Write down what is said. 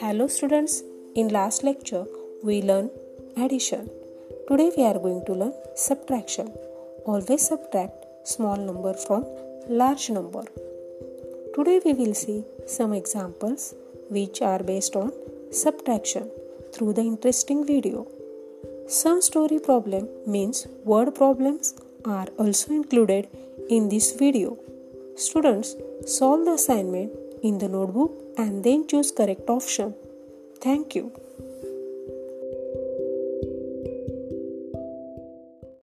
Hello students, in last lecture we learned addition. Today we are going to learn subtraction. Always subtract small number from large number. Today we will see some examples which are based on subtraction through the interesting video. Some story problem means word problems are also included in this video. Students solve the assignment in the notebook and then choose correct option. Thank you.